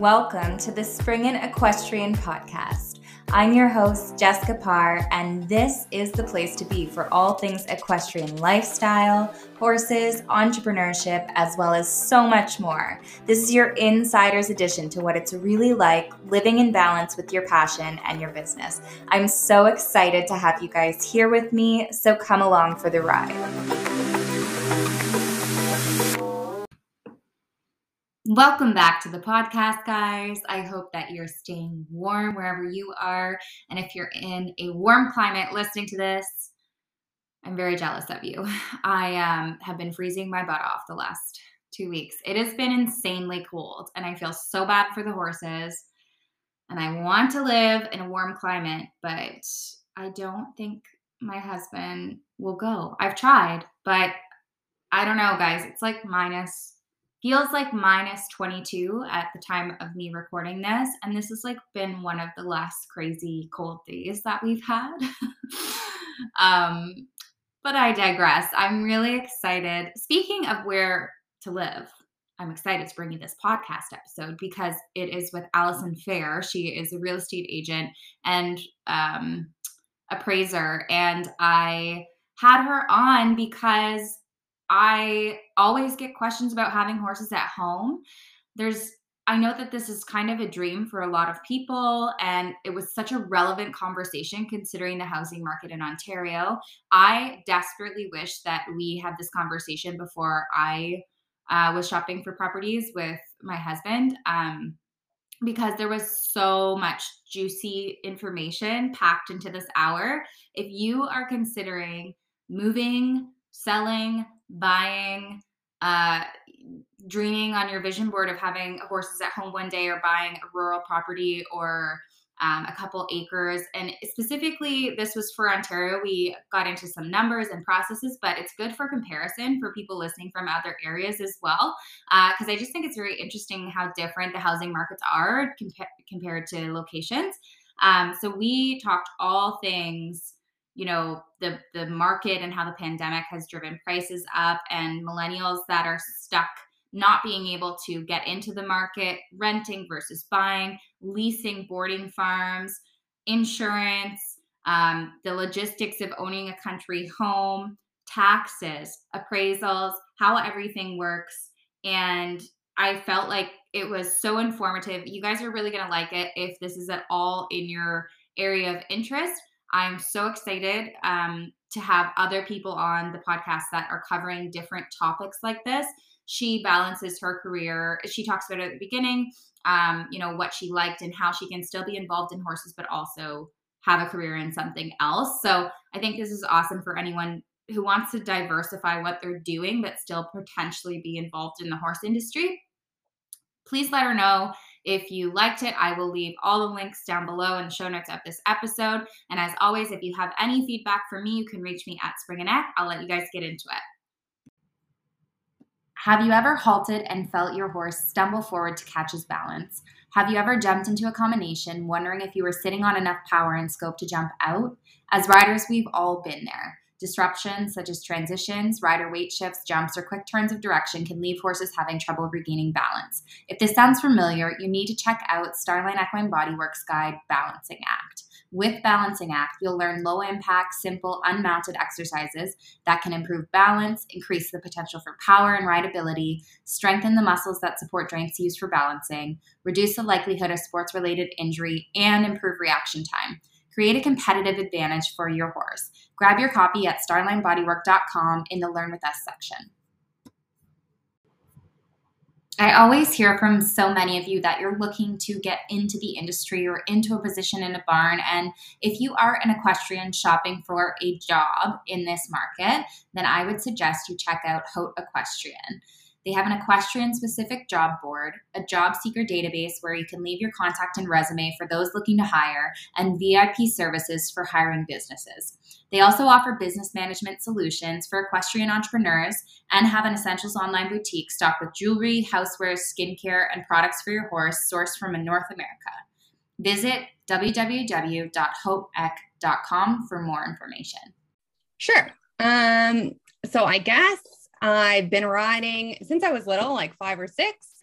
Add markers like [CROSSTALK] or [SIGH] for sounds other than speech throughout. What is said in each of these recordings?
Welcome to the Springen Equestrian Podcast. I'm your host, Jessica Parr, and this is the place to be for all things equestrian lifestyle, horses, entrepreneurship, as well as so much more. This is your insider's edition to what it's really like living in balance with your passion and your business. I'm so excited to have you guys here with me, so come along for the ride. Welcome back to the podcast, guys. I hope that you're staying warm wherever you are. And if you're in a warm climate listening to this, I'm very jealous of you. [LAUGHS] I um, have been freezing my butt off the last two weeks. It has been insanely cold, and I feel so bad for the horses. And I want to live in a warm climate, but I don't think my husband will go. I've tried, but I don't know, guys. It's like minus feels like minus 22 at the time of me recording this and this has like been one of the last crazy cold days that we've had. [LAUGHS] Um but i digress. I'm really excited. Speaking of where to live i'm excited to bring you this podcast episode because it is with Allison Fayer. She is a real estate agent and um appraiser and i had her on because I always get questions about having horses at home. There's I know that this is kind of a dream for a lot of people, and it was such a relevant conversation considering the housing market in Ontario. I desperately wish that we had this conversation before I uh, was shopping for properties with my husband, um, because there was so much juicy information packed into this hour. If you are considering moving, selling, buying, uh, dreaming on your vision board of having horses at home one day or buying a rural property or um, a couple acres. And specifically, this was for Ontario. We got into some numbers and processes, but it's good for comparison for people listening from other areas as well. Because uh, I just think it's very interesting how different the housing markets are compa- compared to locations. Um, so we talked all things you know the the market and how the pandemic has driven prices up and millennials that are stuck not being able to get into the market renting versus buying leasing boarding farms insurance um, the logistics of owning a country home taxes appraisals how everything works. And i felt like it was so informative. You guys are really going to like it if this is at all in your area of interest I'm so excited um, to have other people on the podcast that are covering different topics like this. She balances her career. She talks about at the beginning, um, you know, what she liked and how she can still be involved in horses, but also have a career in something else. So I think this is awesome for anyone who wants to diversify what they're doing, but still potentially be involved in the horse industry. Please let her know if you liked it, I will leave all the links down below in the show notes of this episode. And as always, if you have any feedback for me, you can reach me at SpringenEq. I'll let you guys get into it. Have you ever halted and felt your horse stumble forward to catch his balance? Have you ever jumped into a combination wondering if you were sitting on enough power and scope to jump out? As riders, we've all been there. Disruptions such as transitions, rider weight shifts, jumps, or quick turns of direction can leave horses having trouble regaining balance. If this sounds familiar, you need to check out Starline Equine Bodyworks Guide Balancing Act. With Balancing Act, you'll learn low impact, simple, unmounted exercises that can improve balance, increase the potential for power and rideability, strengthen the muscles that support joints used for balancing, reduce the likelihood of sports related injury, and improve reaction time. Create a competitive advantage for your horse. Grab your copy at starlinebodywork.com in the Learn With Us section. I always hear from so many of you that you're looking to get into the industry or into a position in a barn. And if you are an equestrian shopping for a job in this market, then I would suggest you check out Haute Equestrian. They have an equestrian specific job board, a job seeker database where you can leave your contact and resume for those looking to hire, and VIP services for hiring businesses. They also offer business management solutions for equestrian entrepreneurs and have an essentials online boutique stocked with jewelry, housewares, skincare, and products for your horse sourced from North America. Visit www.hauteeq.com for more information. Sure. Um, so I guess I've been riding since I was little, like five or six.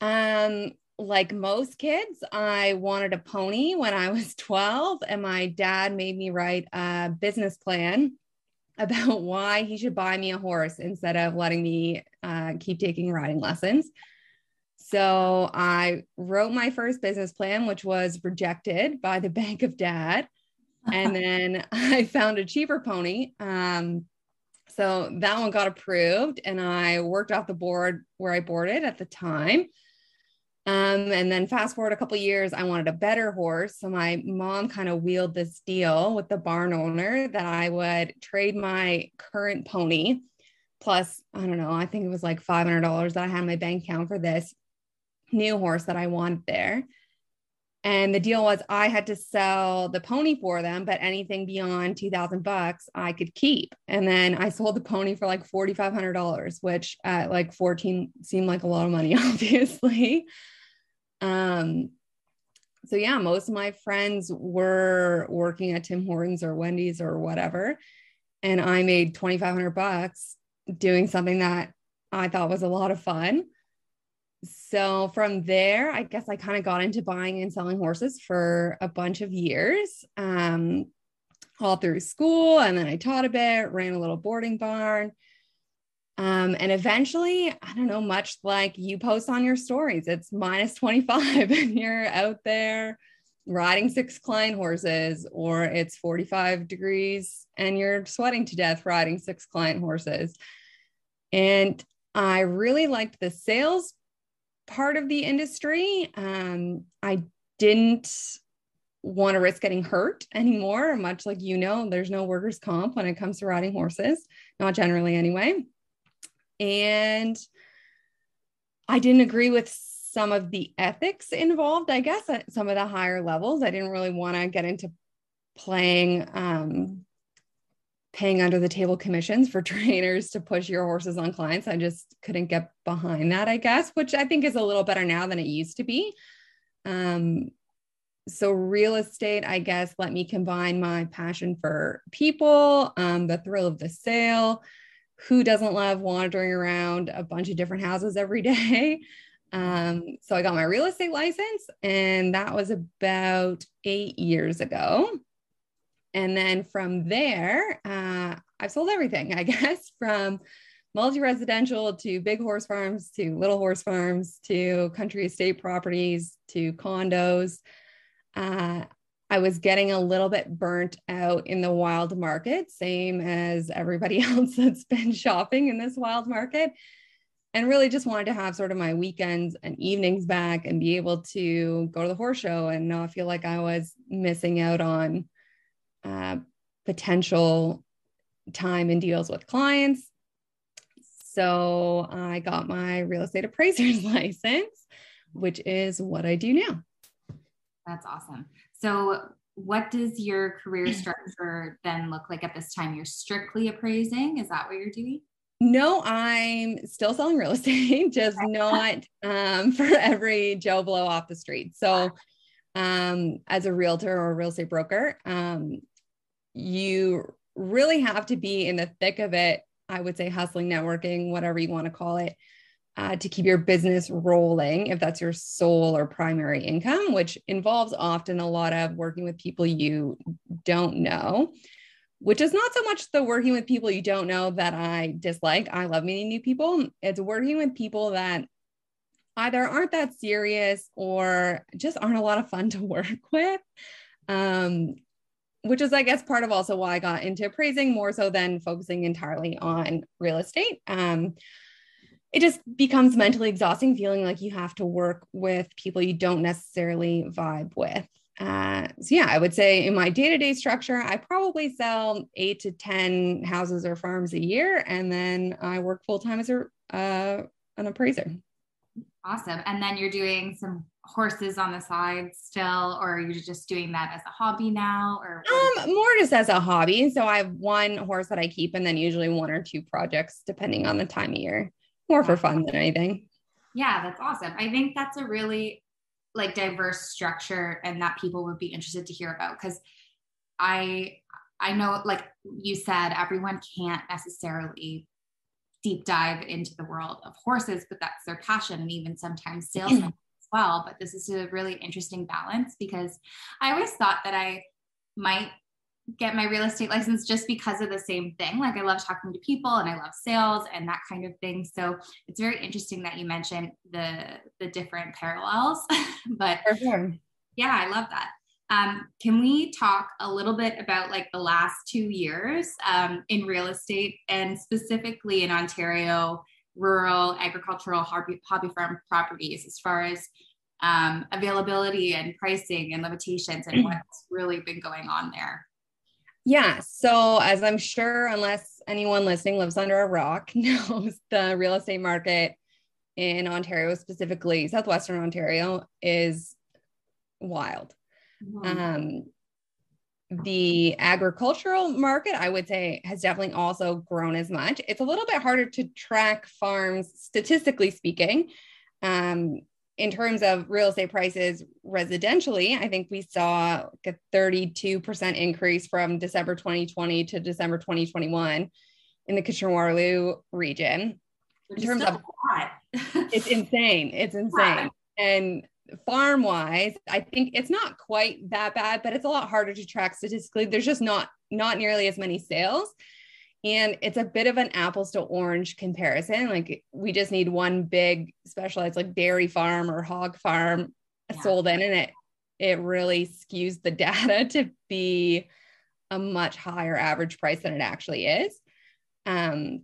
Um, like most kids, I wanted a pony when I was [LAUGHS] 12, and my dad made me write a business plan [LAUGHS] about why he should buy me a horse instead of letting me uh, keep taking riding lessons. So I wrote my first business plan, which was rejected by the [LAUGHS] Bank of Dad. And then I found a cheaper pony. Um, so that one got approved, and I worked off the board where I boarded at the time. Um, and then fast forward a couple years, I wanted a better horse. So my mom kind of wheeled this deal with the barn owner that I would trade my current pony plus, I don't know, I think it was like $500 that I had in my bank account for this new horse that I wanted there. And the deal was I had to sell the pony for them, but anything beyond 2000 bucks I could keep. And then I sold the pony for like $4,500, which at like 14 seemed like a lot of money, [LAUGHS] obviously. Um, so yeah, most of my friends were working at Tim Hortons or Wendy's or whatever. And I made 2,500 bucks doing something that I thought was a lot of fun so from there, I guess I kind of got into buying and selling horses for a bunch of years, um, all through school. And then I taught a bit, ran a little boarding barn. Um, and eventually, I don't know, much like you post on your stories, it's minus [LAUGHS] 25 and you're out there riding six client horses, or it's 45 degrees and you're sweating to death riding six client horses. And I really liked the sales part of the industry. Um, I didn't want to risk getting hurt anymore, much like you know, there's no workers' comp when it comes to riding horses, not generally anyway. And I didn't agree with some of the ethics involved, I guess, at some of the higher levels. I didn't really want to get into playing um, paying under the table commissions for [LAUGHS] trainers to push your horses on clients. I just couldn't get behind that, I guess, which I think is a little better now than it used to be. Um, so real estate, I guess, let me combine my passion for people, um, the thrill of the sale. Who doesn't love wandering around a bunch of different houses every [LAUGHS] day? Um, so I got my real estate license, and that was about eight years ago. And then from there, uh, I've sold everything, [LAUGHS] I guess, from multi residential to big horse farms to little horse farms to country estate properties to condos. Uh, I was getting a little bit burnt out in the wild market, same as everybody [LAUGHS] else that's been shopping in this wild market. And really just wanted to have sort of my weekends and evenings back and be able to go to the horse show and not feel like I was missing out on uh, potential time and deals with clients. So I got my real estate appraiser's [LAUGHS] license, which is what I do now. That's awesome. So, what does your career [CLEARS THROAT] structure then look like at this time? You're strictly appraising. Is that what you're doing? No, I'm still selling real [LAUGHS] estate, just not um, [LAUGHS] for every Joe Blow off the street. So, um, as a realtor or a real estate broker, um, you really have to be in the thick of it. I would say hustling, networking, whatever you want to call it, uh, to keep your business rolling if that's your sole or primary income, which involves often a lot of working with people you don't know, which is not so much the working with people you don't know that I dislike. I love meeting new people. It's working with people that either aren't that serious or just aren't a lot of fun to [LAUGHS] work with. Um, which is, I guess, part of also why I got into appraising more so than focusing entirely on real estate. Um, it just becomes mentally exhausting feeling like you have to work with people you don't necessarily vibe with. Uh, so yeah, I would say in my day-to-day structure, I probably sell eight to 10 houses or farms a year. And then I work full-time as a, uh, an appraiser. Awesome. And then you're doing some horses on the side still, or are you just doing that as a hobby now? Or um, more just as a hobby. So I have one horse that I keep, and then usually one or two projects depending on the time of year. More for fun than anything. Yeah, that's awesome. I think that's a really like diverse structure and that people would be interested to hear about because I I know like you said everyone can't necessarily deep dive into the world of horses, but that's their passion. And even sometimes [CLEARS THROAT] salesmen well. But this is a really interesting balance because I always thought that I might get my real estate license just because of the same thing. Like I love talking to people and I love sales and that kind of thing. So it's very interesting that you mentioned the the different parallels. [LAUGHS] but sure. yeah, I love that. Um, can we talk a little bit about like the last two years um, in real estate and specifically in Ontario, rural agricultural hobby, hobby farm properties as far as um, availability and pricing and limitations and what's really been going on there? Yeah. So, as I'm sure, unless anyone listening lives under a rock, [LAUGHS] knows the real estate market in Ontario, specifically Southwestern Ontario, is wild. Mm-hmm. Um, the agricultural market, I would say, has definitely also grown as much. It's a little bit harder to track farms, statistically speaking. Um, in terms of real estate prices residentially, I think we saw like a 32% increase from December 2020 to December 2021 in the Kitchener Waterloo region. in terms of it's [LAUGHS] insane. It's insane. And farm wise, I think it's not quite that bad, but it's a lot harder to track statistically. There's just not not nearly as many sales. And it's a bit of an apples to orange comparison. Like we just need one big specialized like dairy farm or hog farm yeah. sold in, and it it really skews the [LAUGHS] data to be a much higher average price than it actually is. Um,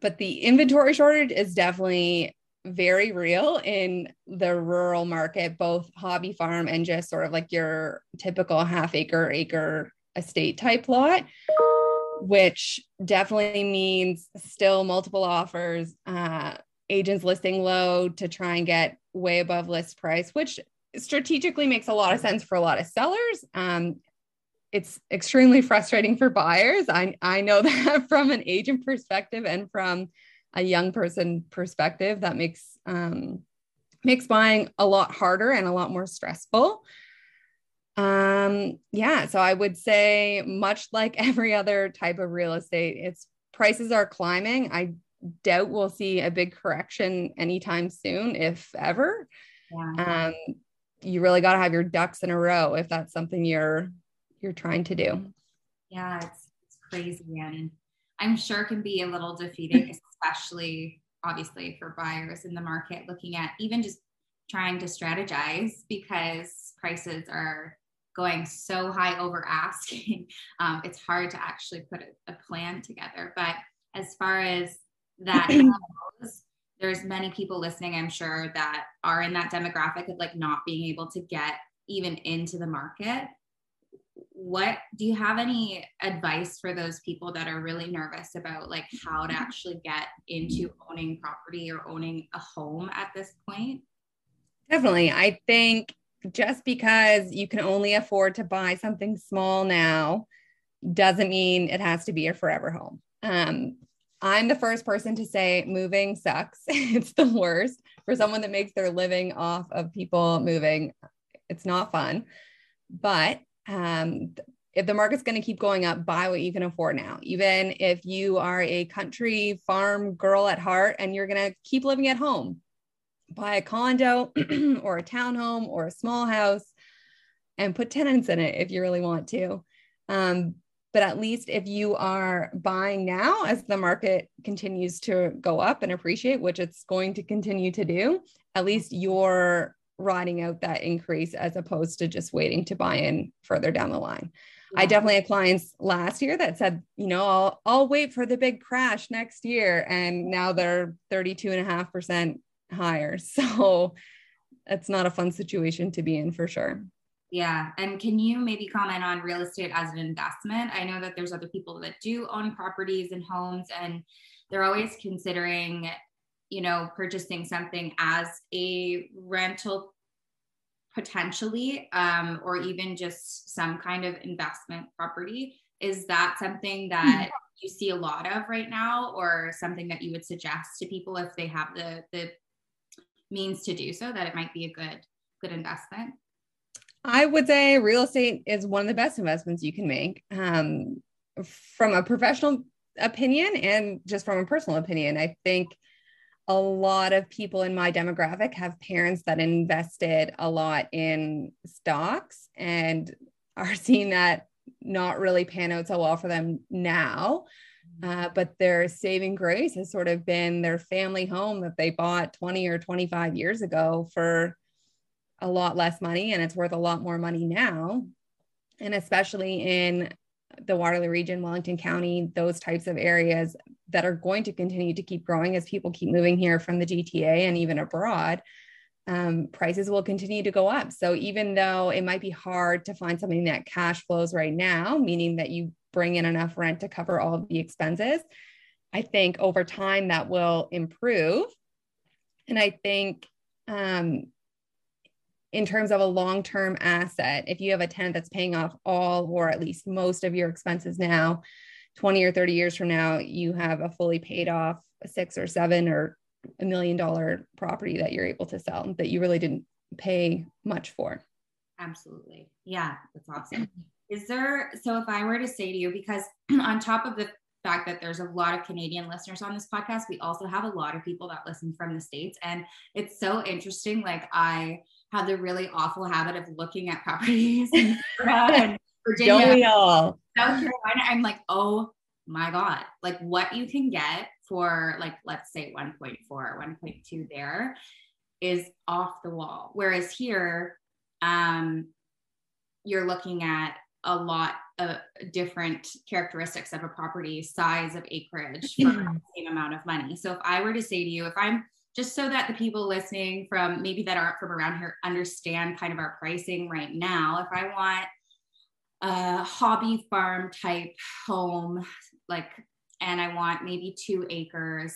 but the inventory shortage is definitely very real in the rural market, both hobby farm and just sort of like your typical half acre, acre estate type lot which definitely means still multiple offers, uh, agents listing low to try and get way above list price, which strategically makes a lot of sense for a lot of sellers. Um, it's extremely [LAUGHS] frustrating for buyers. I, I know [LAUGHS] that from an agent perspective and from a young person perspective, that makes um, makes buying a lot harder and a lot more stressful. Um, yeah, so I would say, much like [LAUGHS] every other type of real estate, its prices are climbing. I doubt we'll see a big correction anytime soon, if ever. Yeah. Um, you really got to have your ducks in a row if that's something you're you're trying to do. Yeah, it's, it's crazy, and I'm sure can be a little defeating, [LAUGHS] especially obviously for buyers in the market looking at even just trying to strategize because prices are going so high over asking, [LAUGHS] um, it's hard to actually put a, a, plan together. But as far as that [CLEARS THROAT] goes, there's many people listening, I'm sure, that are in that demographic of like not being able to get even into the market. What do you have any advice for those people that are really nervous about like how to actually get into owning property or owning a home at this point? Definitely. I think just because you can only afford to buy something small now doesn't mean it has to be a forever home. Um, I'm the first person to say moving sucks. [LAUGHS] it's the worst for someone that makes their living off of people moving. It's not fun. But um, if the market's going to keep going up, buy what you can afford now. Even if you are a country farm girl at heart and you're going to keep living at home, buy a condo [CLEARS THROAT] or a townhome or a small house and put tenants in it if you really want to. Um, but at least if you are buying now as the market continues to go up and appreciate, which it's going to continue to do, at least you're riding out that increase as opposed to just waiting to buy in further down the line. Yeah. I definitely had clients last year that said, you know, I'll, I'll wait for the big crash next year. And now they're 32 and a half percent higher. [LAUGHS] So it's not a fun situation to be in for sure. Yeah. And can you maybe comment on real estate as an investment? I know that there's other people that do own properties and homes, and they're always considering, you know, purchasing something as a rental potentially, um, or even just some kind of investment property. Is that something that mm-hmm. you see a lot of right now, or something that you would suggest to people if they have the the means to do so that it might be a good good investment i would say real estate is one of the best investments you can make um, from a professional opinion and just from a personal opinion i think a lot of people in my demographic have parents that invested a lot in stocks and are [LAUGHS] seeing that not really pan out so well for them now. Uh, but their saving grace has sort of been their family home that they bought 20 or 25 years ago for a lot less money and it's worth a lot more money now. And especially in the Waterloo region, Wellington County, those types of areas that are going to continue to keep growing as people keep moving here from the GTA and even abroad, um, prices will continue to go up. So even though it might be hard to find something that cash flows right now, meaning that you bring in enough rent to cover all of the expenses, I think over time that will improve. And I think um, in terms of a long term asset, if you have a tenant that's paying off all or at least most of your expenses now, 20 or 30 years from now, you have a fully paid off six or seven or a million dollar property that you're able to sell that you really didn't pay much for. Absolutely. Yeah, that's awesome. Is there, so if I were to say to you, because [CLEARS THROAT] on top of the fact that there's a lot of Canadian listeners on this podcast, we also have a lot of people that listen from the States. And it's so interesting. Like, I, have the really awful habit of looking at properties in [LAUGHS] Virginia, Don't we all? South Carolina. I'm like, oh my God, like what you can get for like, let's say 1.4, 1.2 there is off the wall. Whereas here, um, you're looking at a lot of different characteristics of a property, size of acreage for the same amount of money. So if I were to say to you, if I'm just so that the people listening from maybe that aren't from around here understand kind of our pricing right now. If I want a hobby farm type home, like, and I want maybe two acres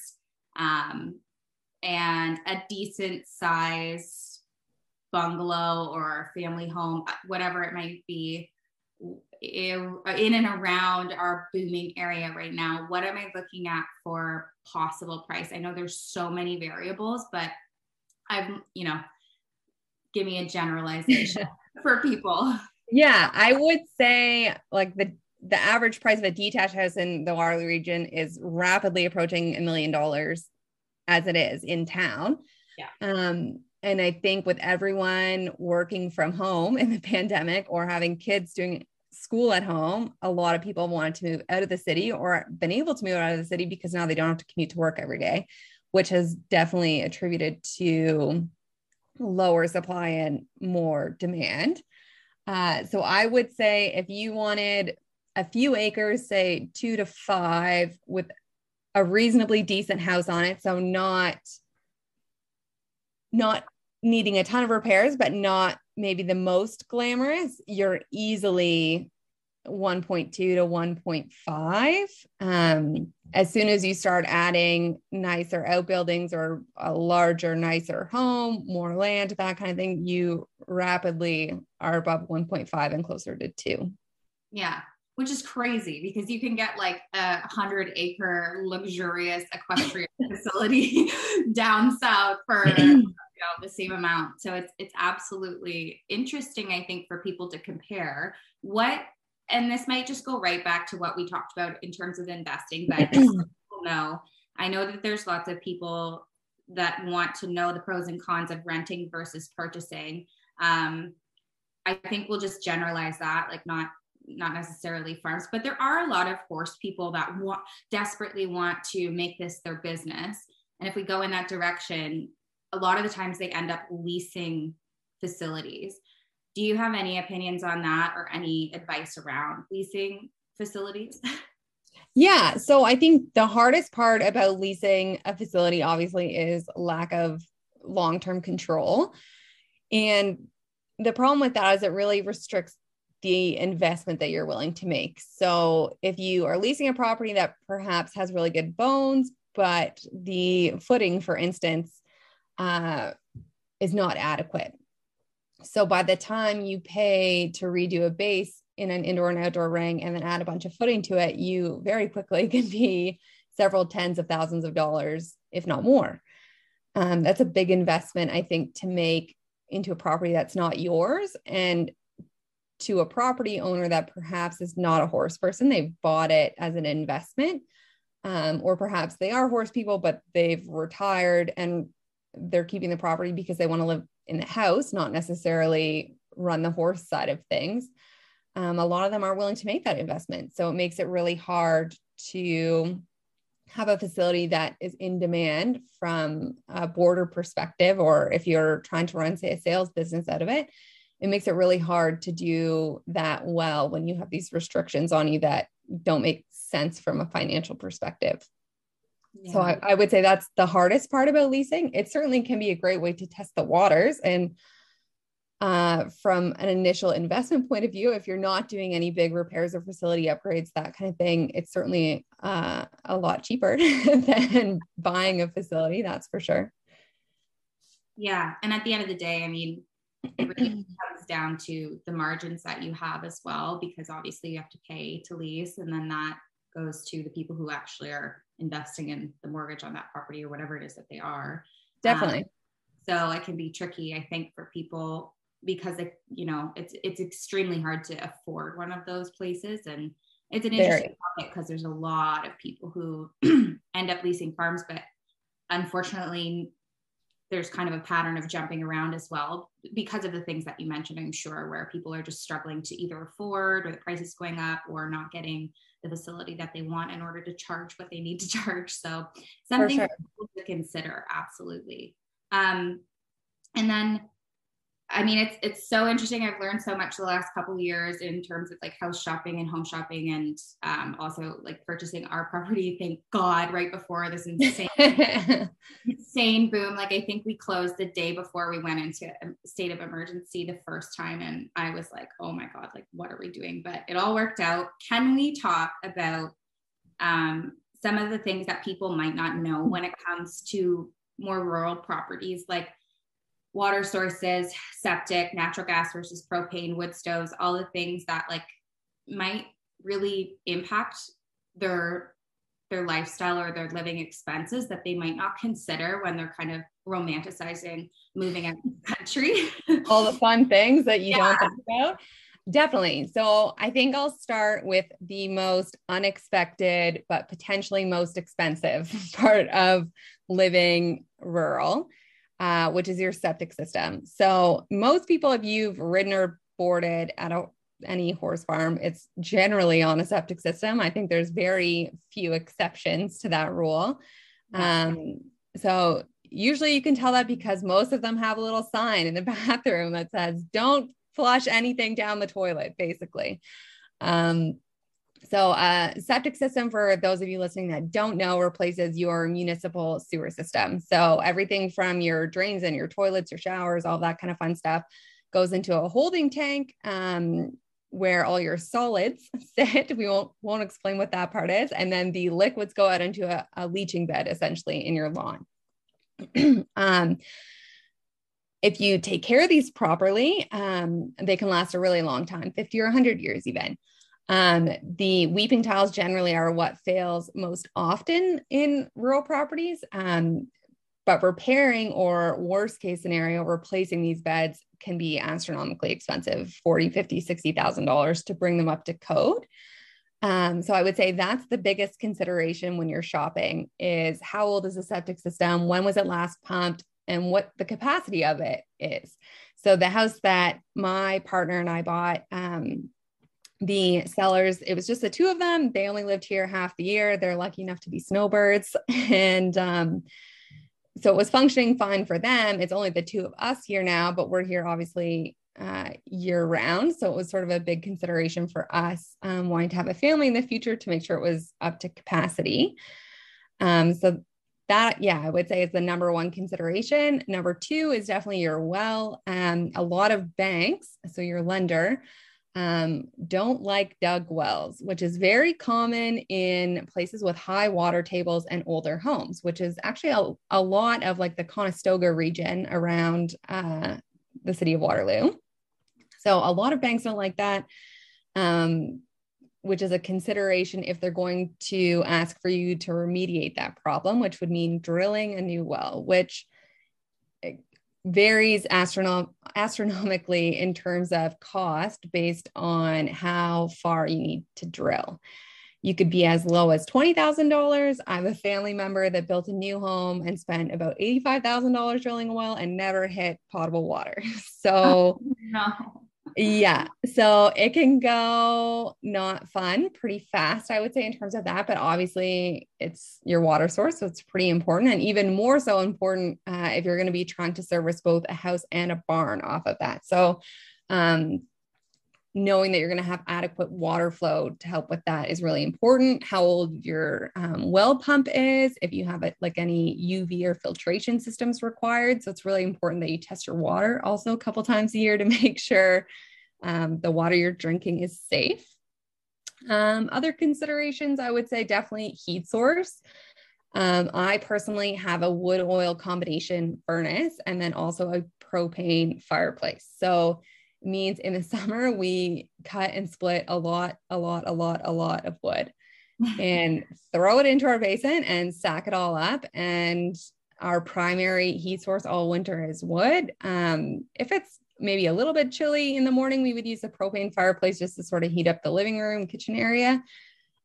um, and a decent size bungalow or family home, whatever it might be, in and around our booming area right now what am i looking at for possible price i know there's so many variables but i'm you know give me a generalization [LAUGHS] for people yeah i would say like the the average price of a detached house in the Waterloo region is rapidly approaching a million dollars as it is in town. Yeah. Um, and I think with everyone working from home in the [LAUGHS] pandemic or having kids doing school at home, a lot of people wanted to move out of the city or been able to move out of the city because now they don't have to commute to work every day, which has definitely attributed to lower supply and more demand. Uh, so I would say if you wanted a few acres, say two to five, with a reasonably decent house on it, so not not needing a ton of repairs, but not maybe the most glamorous, you're easily 1.2 to 1.5. Um, as soon as you start adding nicer outbuildings or a larger, nicer home, more land, that kind of thing, you rapidly are above 1.5 and closer to two. Yeah, which is crazy because you can get like a hundred acre luxurious equestrian [LAUGHS] facility [LAUGHS] down south for [CLEARS THROAT] know the same amount so it's it's absolutely interesting i think for people to compare what and this might just go right back to what we talked about in terms of investing but [CLEARS THROAT] know. I know that there's lots of people that want to know the pros and cons of renting versus purchasing. Um, i think we'll just generalize that like not not necessarily farms but there are a lot of horse people that want desperately want to make this their business. And if we go in that direction a lot of the times they end up leasing facilities. Do you have any opinions on that or any advice around leasing facilities? [LAUGHS] Yeah. So I think the hardest part about leasing a facility, obviously, is lack of long term control. And the problem with that is it really restricts the investment that you're willing to make. So if you are leasing a property that perhaps has really good bones, but the footing, for instance, uh, is not adequate. So by the time you pay to redo a base in an indoor and outdoor ring and then add a bunch of footing to it, you very quickly [LAUGHS] can be several tens of thousands of dollars, if not more. Um, that's a big investment, I think, to make into a property that's not yours and to a property owner that perhaps is not a horse person. They've bought it as an investment. um, or perhaps they are horse people, but they've retired and they're keeping the property because they want to live in the house, not necessarily run the horse side of things. Um, a lot of them are willing to make that investment. So it makes it really hard to have a facility that is in demand from a boarder perspective, or if you're trying to run, say, a sales business out of it, it makes it really hard to do that well when you have these restrictions on you that don't make sense from a financial perspective. Yeah. So I, I would say that's the hardest part about leasing. It certainly can be a great way to test the waters. And uh, from an initial investment point of view, if you're not doing any big repairs or facility upgrades, that kind of thing, it's certainly uh, a lot cheaper [LAUGHS] than buying a facility. That's for sure. Yeah. And at the end of the day, I mean, it really [CLEARS THROAT] comes down to the margins that you have as well, because obviously you have to pay to lease, and then that goes to the people who actually are investing in the mortgage on that property or whatever it is that they are. Definitely. Um, so it can be tricky, I think, for people because it, you know, it's it's extremely hard to afford one of those places, and it's an interesting topic because there's a lot of people who [CLEARS THROAT] end up leasing farms, but unfortunately there's kind of a pattern of jumping around as well because of the things that you mentioned, I'm sure, where people are just struggling to either afford or the price is going up or not getting the facility that they want in order to charge what they need to [LAUGHS] charge. So something sure. to consider, absolutely. Um, and then I mean, it's it's so interesting. I've learned so much the last couple years in terms of like house shopping and home shopping, and um, also like purchasing our [LAUGHS] property. Thank God, right before this insane [LAUGHS] insane boom. Like I think we closed the day before we went into a state of emergency the first time, and I was like, oh my God, like what are we doing? But it all worked out. Can we talk about um, some of the things that people might not know when it comes to more rural properties, like water sources, septic, natural gas versus propane, wood stoves, all the things that like might really impact their their lifestyle or their living expenses that they might not consider when they're kind of romanticizing moving out of the country. [LAUGHS] all the fun things that you yeah. don't think about. Definitely. So I think I'll start with the most unexpected, but potentially most expensive [LAUGHS] part of living rural uh, which is your septic system. So most people, if you've ridden or boarded at a, any horse farm, it's generally on a septic system. I think there's very few exceptions to that rule. Um, so usually you can tell that because most of them have a little sign in the [LAUGHS] bathroom that says, don't flush anything down the toilet, basically. Um, so, uh, septic system, for those of you listening that don't know, replaces your municipal sewer system. So, everything from your drains and your toilets, your showers, all that kind of fun stuff goes into a holding tank um, where all your solids [LAUGHS] sit. We won't, won't explain what that part is. And then the liquids go out into a, a leaching bed essentially in your lawn. [CLEARS THROAT] um, if you take care of these properly, um, they can last a really long time 50 or 100 years, even. Um, the weeping tiles generally are what fails most often in rural properties. Um, but repairing or worst case scenario, replacing these beds can be astronomically expensive 40, 50, 60,000 dollars to bring them up to code. Um, so I would say that's the biggest consideration when you're shopping is how old is the septic system? When was it last pumped? And what the capacity of it is. So the house that my partner and I bought, um, the sellers, it was just the two of them. They only lived here half the year. They're lucky enough to be snowbirds. [LAUGHS] And um, so it was functioning fine for them. It's only the two of us here now, but we're here obviously uh, year round. So it was sort of a big consideration for us um, wanting to have a family in the future to make sure it was up to capacity. Um, so that, yeah, I would say is the number one consideration. Number two is definitely your well. Um, a lot of banks, so your lender, um, don't like dug wells, which is very common in places with high water tables and older homes, which is actually a, a lot of like the Conestoga region around uh, the city of Waterloo. So a lot of banks don't like that, um, which is a consideration if they're going to ask for you to remediate that problem, which would mean drilling a new well, which varies astronom- astronomically in terms of cost based on how far you need to drill. you could be as low as $20,000. I have a family member that built a new home and spent about $85,000 drilling a well and never hit potable water. [LAUGHS] So, [LAUGHS] no. Yeah. So it can go not fun pretty fast, I would say, in terms of that. But obviously, it's your water source. So it's pretty important. And even more so important uh, if you're going to be trying to service both a house and a barn off of that. So, um, knowing that you're going to have adequate water flow to help with that is really important. How old your um, well pump is, if you have it like any UV or filtration systems required. So it's really important that you test your water also a couple times a year to [LAUGHS] make sure um, the water you're drinking is safe. Um, other considerations, I would say definitely heat source. Um, I personally have a wood oil combination furnace and then also a propane fireplace. So means in the [LAUGHS] summer we cut and split a lot, a lot, a lot, a lot of wood [LAUGHS] and throw it into our basin and stack it all up. And our primary heat source all winter is wood. Um, if it's maybe a little bit chilly in the morning, we would use a propane fireplace just to sort of heat up the living room, kitchen area.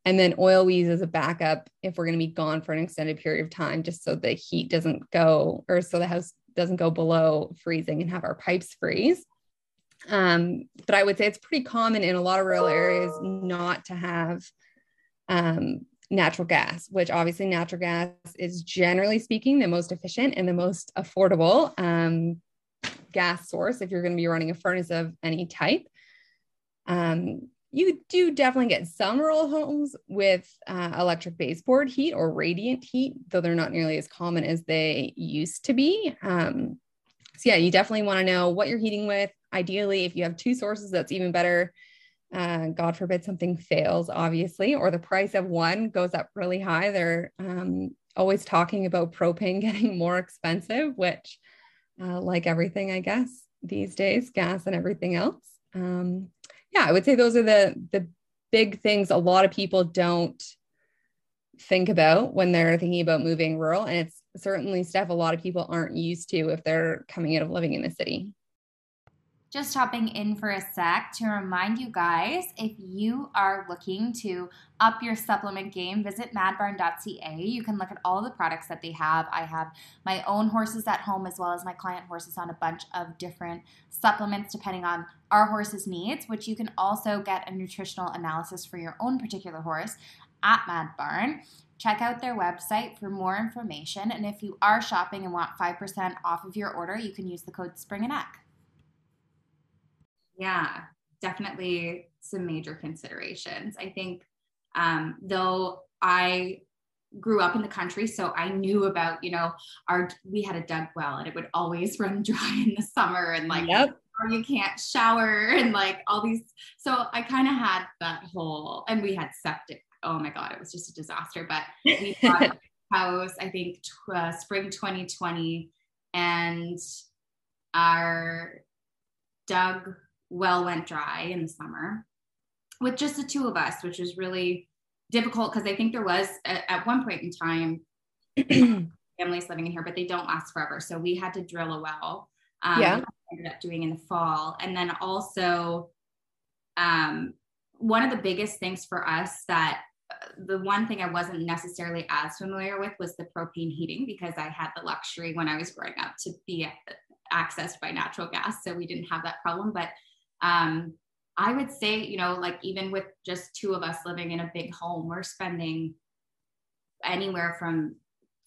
And then oil we use as a backup if we're going to be gone for an extended period of time, just so the heat doesn't go or so the house doesn't go below freezing and have our pipes freeze. Um, but I would say it's pretty common in a lot of rural areas not to have um, natural gas, which obviously natural gas is generally speaking the most efficient and the most affordable um, gas source if you're going to be running a furnace of any type. Um, you do definitely get some rural homes with uh, electric baseboard heat or radiant heat, though they're not nearly as common as they used to be. Um, so yeah, you definitely want to know what you're heating with. Ideally, if you have two sources, that's even better. Uh, God forbid something fails, obviously, or the price of one goes up really high. They're um, always talking about propane [LAUGHS] getting more expensive, which, uh, like everything, I guess these days, gas and everything else. Um, yeah, I would say those are the the big things a lot of people don't think about when they're thinking about moving rural, and it's certainly stuff a lot of people aren't used to if they're coming out of living in the city. Just hopping in for a sec to remind you guys if you are looking to up your supplement game, visit madbarn.ca. You can look at all the products that they have. I have my own horses at home as well as my client horses on a bunch of different supplements depending on our horse's needs, which you can also get a nutritional analysis for your own particular horse at Mad Barn. Check out their website for more information. And if you are shopping and want 5% off of your order, you can use the code SPRINGENEQ. Yeah, definitely some major considerations. I think, um, though I grew up in the country, so I knew about, you know, our, we had a dug well and it would always [LAUGHS] run dry in the summer and like, yep. or you can't shower and like all these. So I kind of had that whole, and we had septic oh my god, it was just a disaster. But we [LAUGHS] bought a house, I think, uh, spring 2020, and our dug well went dry in the summer with just the two of us, which was really difficult because I think there was a, at one point in time [CLEARS THROAT] families living in here, but they don't last forever. So we had to drill a well. Um, yeah. Ended up doing in the fall, and then also, um, one of the biggest things for us that the one thing I wasn't necessarily as familiar with was the propane heating because I had the luxury when I was growing up to be accessed by natural gas. So we didn't have that problem. But um, I would say, you know, like even with just two of us living in a big home, we're spending anywhere from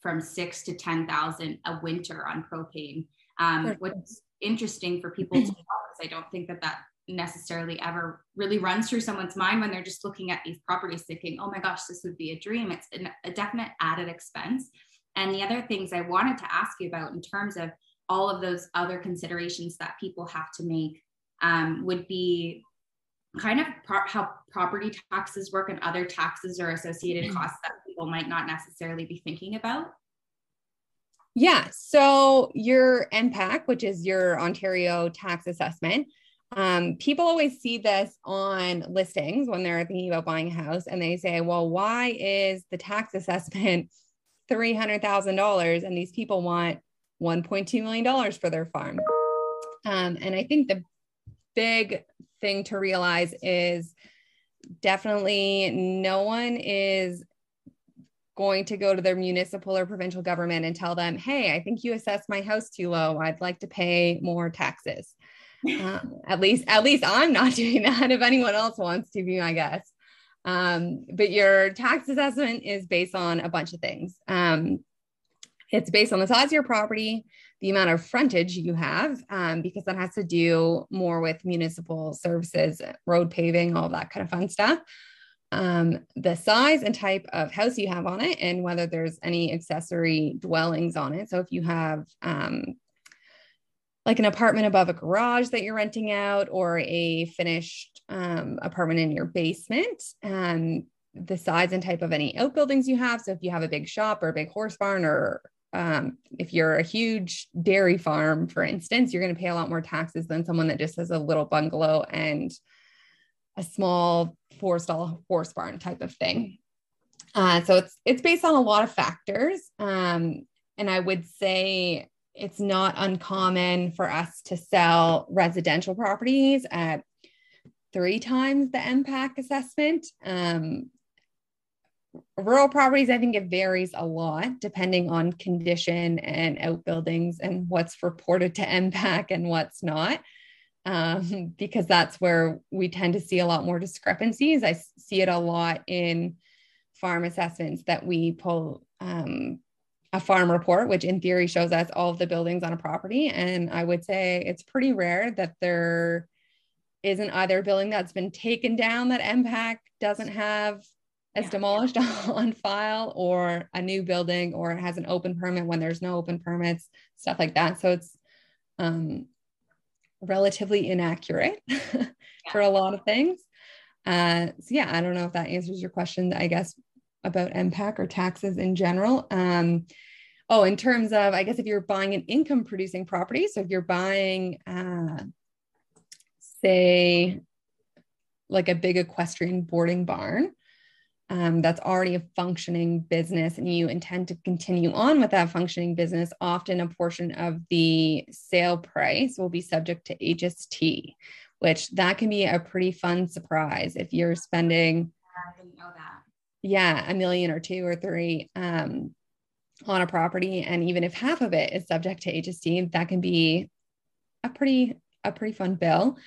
from six to ten thousand a winter on propane. Um, what's interesting for people to know is I don't think that that necessarily ever really runs through someone's mind when they're just looking at these properties thinking, oh my gosh, this would be a dream. It's a definite added expense. And the other things I wanted to ask you about in terms of all of those other considerations that people have to make um, would be kind of pro- how property taxes work and other taxes or associated mm. costs that people might not necessarily be thinking about. Yeah. So your MPAC, which is your Ontario tax assessment, um, people always see this on listings when they're thinking about buying a house and they say, well, why is the tax [LAUGHS] assessment $300,000 and these people want $1.2 million for their farm? Um, and I think the big thing to realize is definitely no one is going to go to their municipal or provincial government and tell them, hey, I think you assessed my house too low. I'd like to pay more taxes. [LAUGHS] Um, at least, at least I'm not [LAUGHS] doing that. If anyone else wants to be my guest, um, but your tax assessment is based on a bunch of things. Um, it's based on the size of your property, the amount of frontage you have, um, because that has to do more with municipal services, road paving, all that kind of fun stuff. Um, the size and type of house you have on it, and whether there's any accessory dwellings on it. So if you have um, like an apartment above a garage that you're renting out, or a finished um, apartment in your basement, um, the size and type of any outbuildings you have. So if you have a big shop or a big horse barn or um, if you're a huge dairy farm, for instance, you're going to pay a lot more taxes than someone that just has a little bungalow and a small four stall horse barn type of thing. Uh, so it's it's based on a lot of factors, um, and I would say it's not uncommon for us to sell residential properties at three times the MPAC assessment. Um, rural properties, I think it varies a lot depending on condition and outbuildings and what's reported to [LAUGHS] MPAC and what's not. Um, because that's where we tend to see a lot more discrepancies. I see it a lot in farm assessments that we pull um, a farm report, which in theory shows us all of the buildings on a property. And I would say it's pretty rare that there isn't either a building that's been taken down that MPAC doesn't have as yeah. demolished [LAUGHS] on file or a new building or it has an open permit when there's no open permits, stuff like that. So it's um, relatively inaccurate [LAUGHS] yeah. for a lot of things. Uh, so yeah, I don't know if that answers your question, I guess, about MPAC or taxes in general. Um, oh, in terms of, I guess, if you're buying an income producing property, so if you're buying, uh, say, like a big equestrian boarding barn, um, that's already a functioning business and you intend to continue on with that functioning business, often a portion of the sale price will be subject to HST, which that can be a pretty fun surprise if you're spending. I didn't know that. Yeah, a million or two or three um, on a property, and even if half of it is subject to HST, that can be a pretty a pretty fun bill.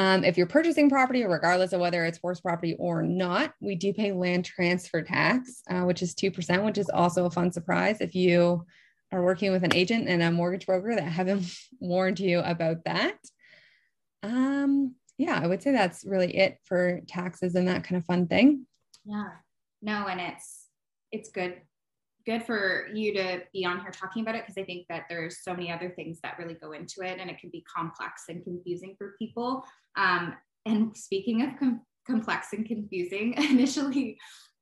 Um, if you're purchasing property, regardless of whether it's horse property or not, we do pay land transfer tax, uh, which is 2%, which is also a fun surprise if you are working with an agent and a mortgage broker that haven't [LAUGHS] warned you about that. Um, yeah, I would say that's really it for taxes and that kind of fun thing. Yeah. No, and it's it's good good for you to be on here talking about it because I think that there's so many other things that really go into it and it can be complex and confusing for people. Um, and speaking of com- complex and confusing, [LAUGHS] initially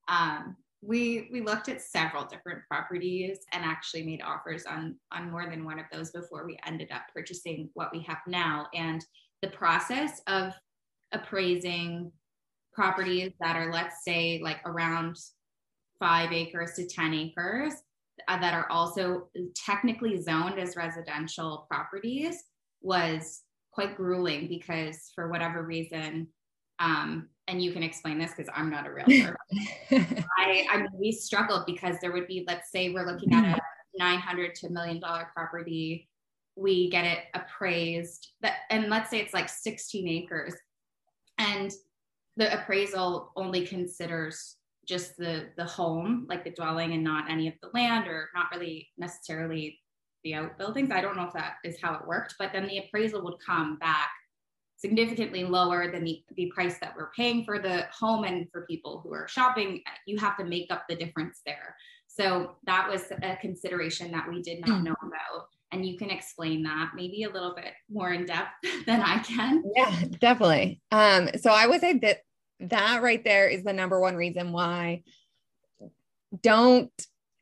um, we we looked at several different properties and actually made offers on on more than one of those before we ended up purchasing what we have now. And the process of appraising properties that are let's say like around five acres to 10 acres uh, that are also technically zoned as residential properties was quite grueling because for whatever reason um, and you can explain this because i'm not a realtor. [LAUGHS] I, I mean we struggled because there would be let's say we're looking at a 900 to million dollar property we get it appraised that and let's say it's like 16 acres and the appraisal only considers just the the home, like the dwelling, and not any of the land, or not really necessarily the outbuildings. I don't know if that is how it worked, but then the appraisal would come back significantly lower than the, the price that we're paying for the home and for people who are shopping you have to make up the difference there so that was a consideration that we did not hmm. know about and you can explain that maybe a little bit more in depth [LAUGHS] than i can yeah definitely um so i would say that that right there is the number one reason why. Don't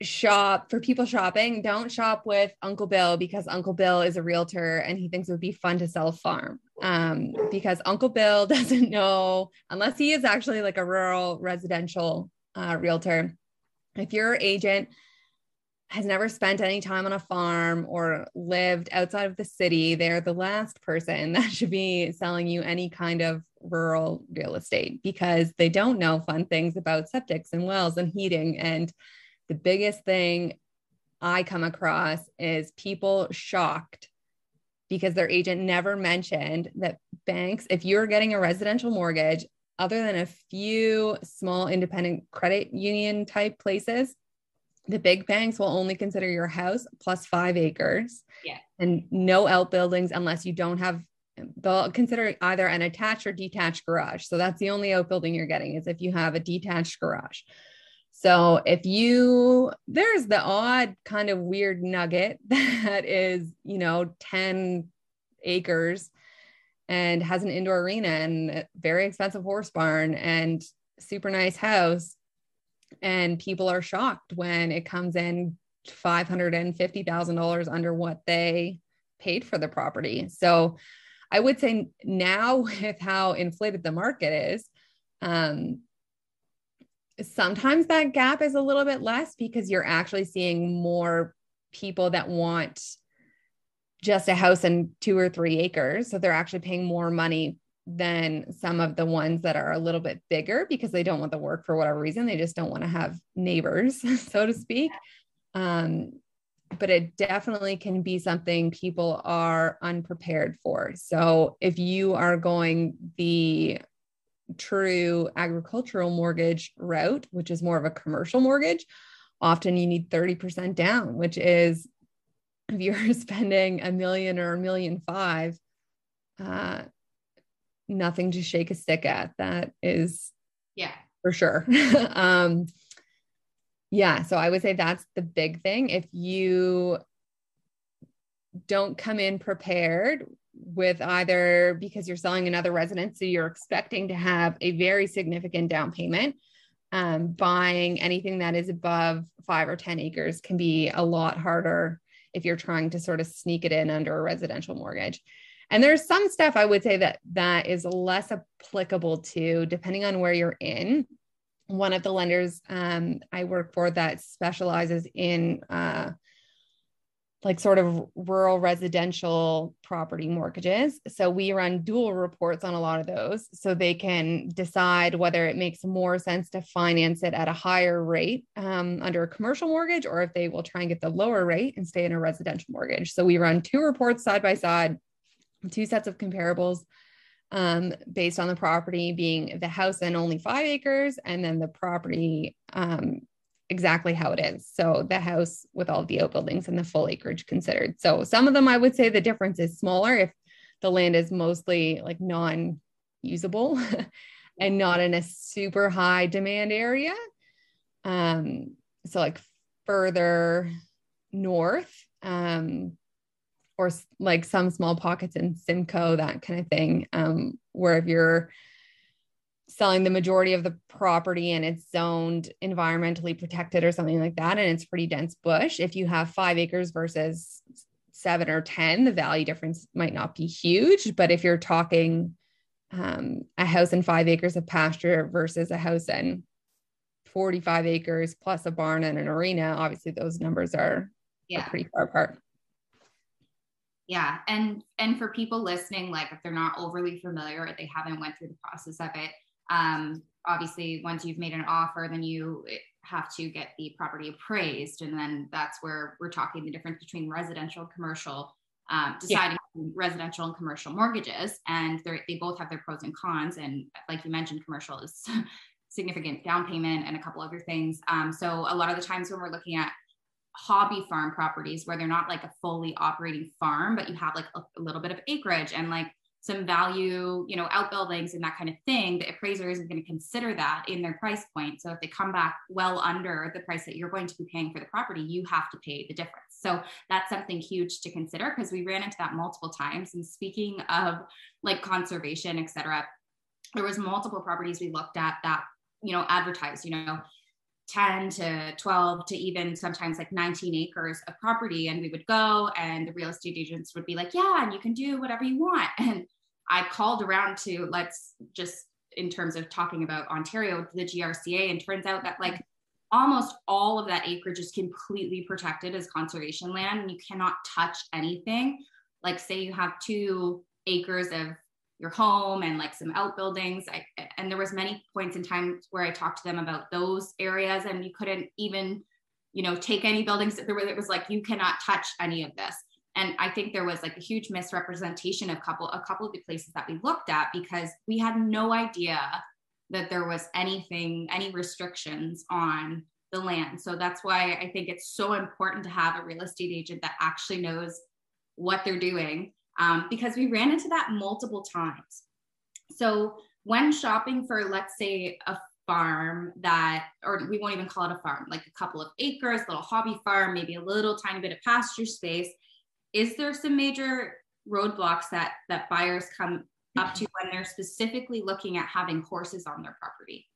shop for people shopping don't shop with uncle bill because uncle bill is a realtor and he thinks it would be fun to sell a farm. Um, because uncle bill [LAUGHS] doesn't know unless he is actually like a rural residential uh, realtor if your agent has never spent any time on a farm or lived outside of the city, they're the last person [LAUGHS] that should be selling you any kind of rural real estate because they don't know fun things about septics and wells and heating. And the biggest thing I come across is people shocked because their agent never mentioned that banks, if you're getting a residential mortgage, other than a few small independent credit union type places, the big banks will only consider your house plus five acres yeah. and no outbuildings unless you don't have they'll consider either an attached or detached garage. So that's the only outbuilding you're getting is if you have a detached garage. So if you there's the odd kind of weird nugget [LAUGHS] that is you know 10 acres and has an indoor arena and very expensive horse barn and super nice house. And people are shocked when it comes in $550,000 under what they paid for the property. So I would say now [LAUGHS] with how inflated the market is, um, sometimes that gap is a little bit less because you're actually seeing more people that want just a house and two or three acres. So they're actually paying more money than some of the ones that are a little bit bigger because they don't want the work for whatever reason. They just don't want to have neighbors, [LAUGHS] so to speak. Um, but it definitely can be something people are unprepared for. So if you are going the true agricultural mortgage route, which is more of a commercial mortgage, often you need 30% down, which is if you're [LAUGHS] spending a million or a million five, uh, nothing to shake a stick at. That is, yeah, for sure. [LAUGHS] um, yeah, so I would say that's the big thing. If you don't come in prepared with either because you're selling another residence, so you're expecting to have a very significant down payment. Um, buying anything that is above five or 10 acres can be a lot harder if you're trying to sort of sneak it in under a residential mortgage. And there's some stuff I would say that that is less applicable to depending on where you're in. One of the lenders um, I work for that specializes in uh, like sort of rural residential property mortgages. So we run dual reports on a lot of those so they can decide whether it makes more sense to finance it at a higher rate um, under a commercial mortgage or if they will try and get the lower rate and stay in a residential mortgage. So we run two reports side by side two sets of comparables um, based on the property being the house and only five acres, and then the property um, exactly how it is. So the house with all the outbuildings and the full acreage considered. So some of them, I would say the difference is smaller if the land is mostly like non usable [LAUGHS] and not in a super high demand area. Um, so like further north, um, or like some small pockets in Simcoe, that kind of thing, um, where if you're selling the majority of the property and it's zoned environmentally protected or something like that, and it's pretty dense bush, if you have five acres versus seven or 10, the value difference might not be huge. But if you're talking um, a house and five acres of pasture versus a house and 45 acres plus a barn and an arena, obviously those numbers are, yeah. are pretty far apart yeah and and for people listening like if they're not overly familiar or they haven't went through the process of it um obviously once you've made an offer then you have to get the property appraised and then that's where we're talking the difference between residential and commercial um, deciding yeah. residential and commercial mortgages and they both have their pros and cons and like you mentioned commercial is [LAUGHS] significant down payment and a couple other things um, so a lot of the times when we're looking at hobby farm properties where they're not like a fully operating farm, but you have like a, a, little bit of acreage and like some value, you know, outbuildings and that kind of thing, the appraiser isn't going to consider that in their price point. So if they come back well under the price that you're going to be paying for the property, you have to pay the difference. So that's something huge to consider because we ran into that multiple times. And speaking of like conservation, et cetera, there was multiple properties we looked at that, you know, advertised, you know, 10 to 12 to even sometimes like 19 acres of property and we would go and the real estate agents would be like yeah and you can do whatever you want [LAUGHS] and i called around to let's just in terms of talking about ontario the grca and turns out that like almost all of that acreage is completely protected as conservation land and you cannot touch anything. Like, say you have two acres of your home and like some outbuildings. I, and there was many points in time where i talked to them about those areas and you couldn't even you know take any buildings. That there it was like you cannot touch any of this. And i think there was like a huge misrepresentation of couple a couple of the places that we looked at because we had no idea that there was anything, any restrictions on the land. So that's why I think it's so important to have a real estate agent that actually knows what they're doing um, because we ran into that multiple times. So when shopping for, let's say, a farm that, or we won't even call it a farm, like a couple of acres, little hobby farm, maybe a little tiny bit of pasture space, is there some major roadblocks that that buyers come up to when they're specifically looking at having horses on their property?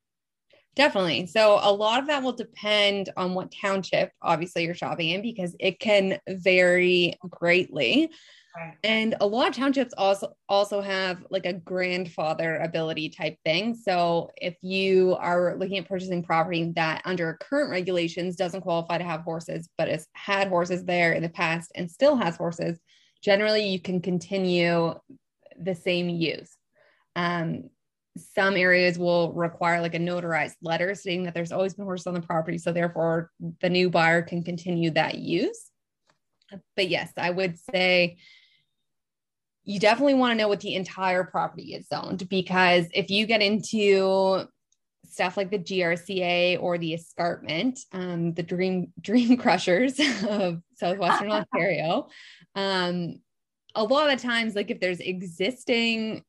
Definitely. So a lot of that will depend on what township obviously you're shopping in because it can vary greatly. And a lot of townships also also have like a grandfather ability type thing. So if you are looking at purchasing property that under current regulations doesn't qualify to have horses, but has had horses there in the past and still has horses, generally you can continue the same use. Um, some areas will require like a notarized letter stating that there's always been horses on the property. So therefore the new buyer can continue that use. But yes, I would say you definitely want to know what the entire property is zoned because if you get into stuff like the GRCA or the escarpment, um, the dream [LAUGHS] dream crushers of southwestern [LAUGHS] Ontario, um, a lot of times, like if there's existing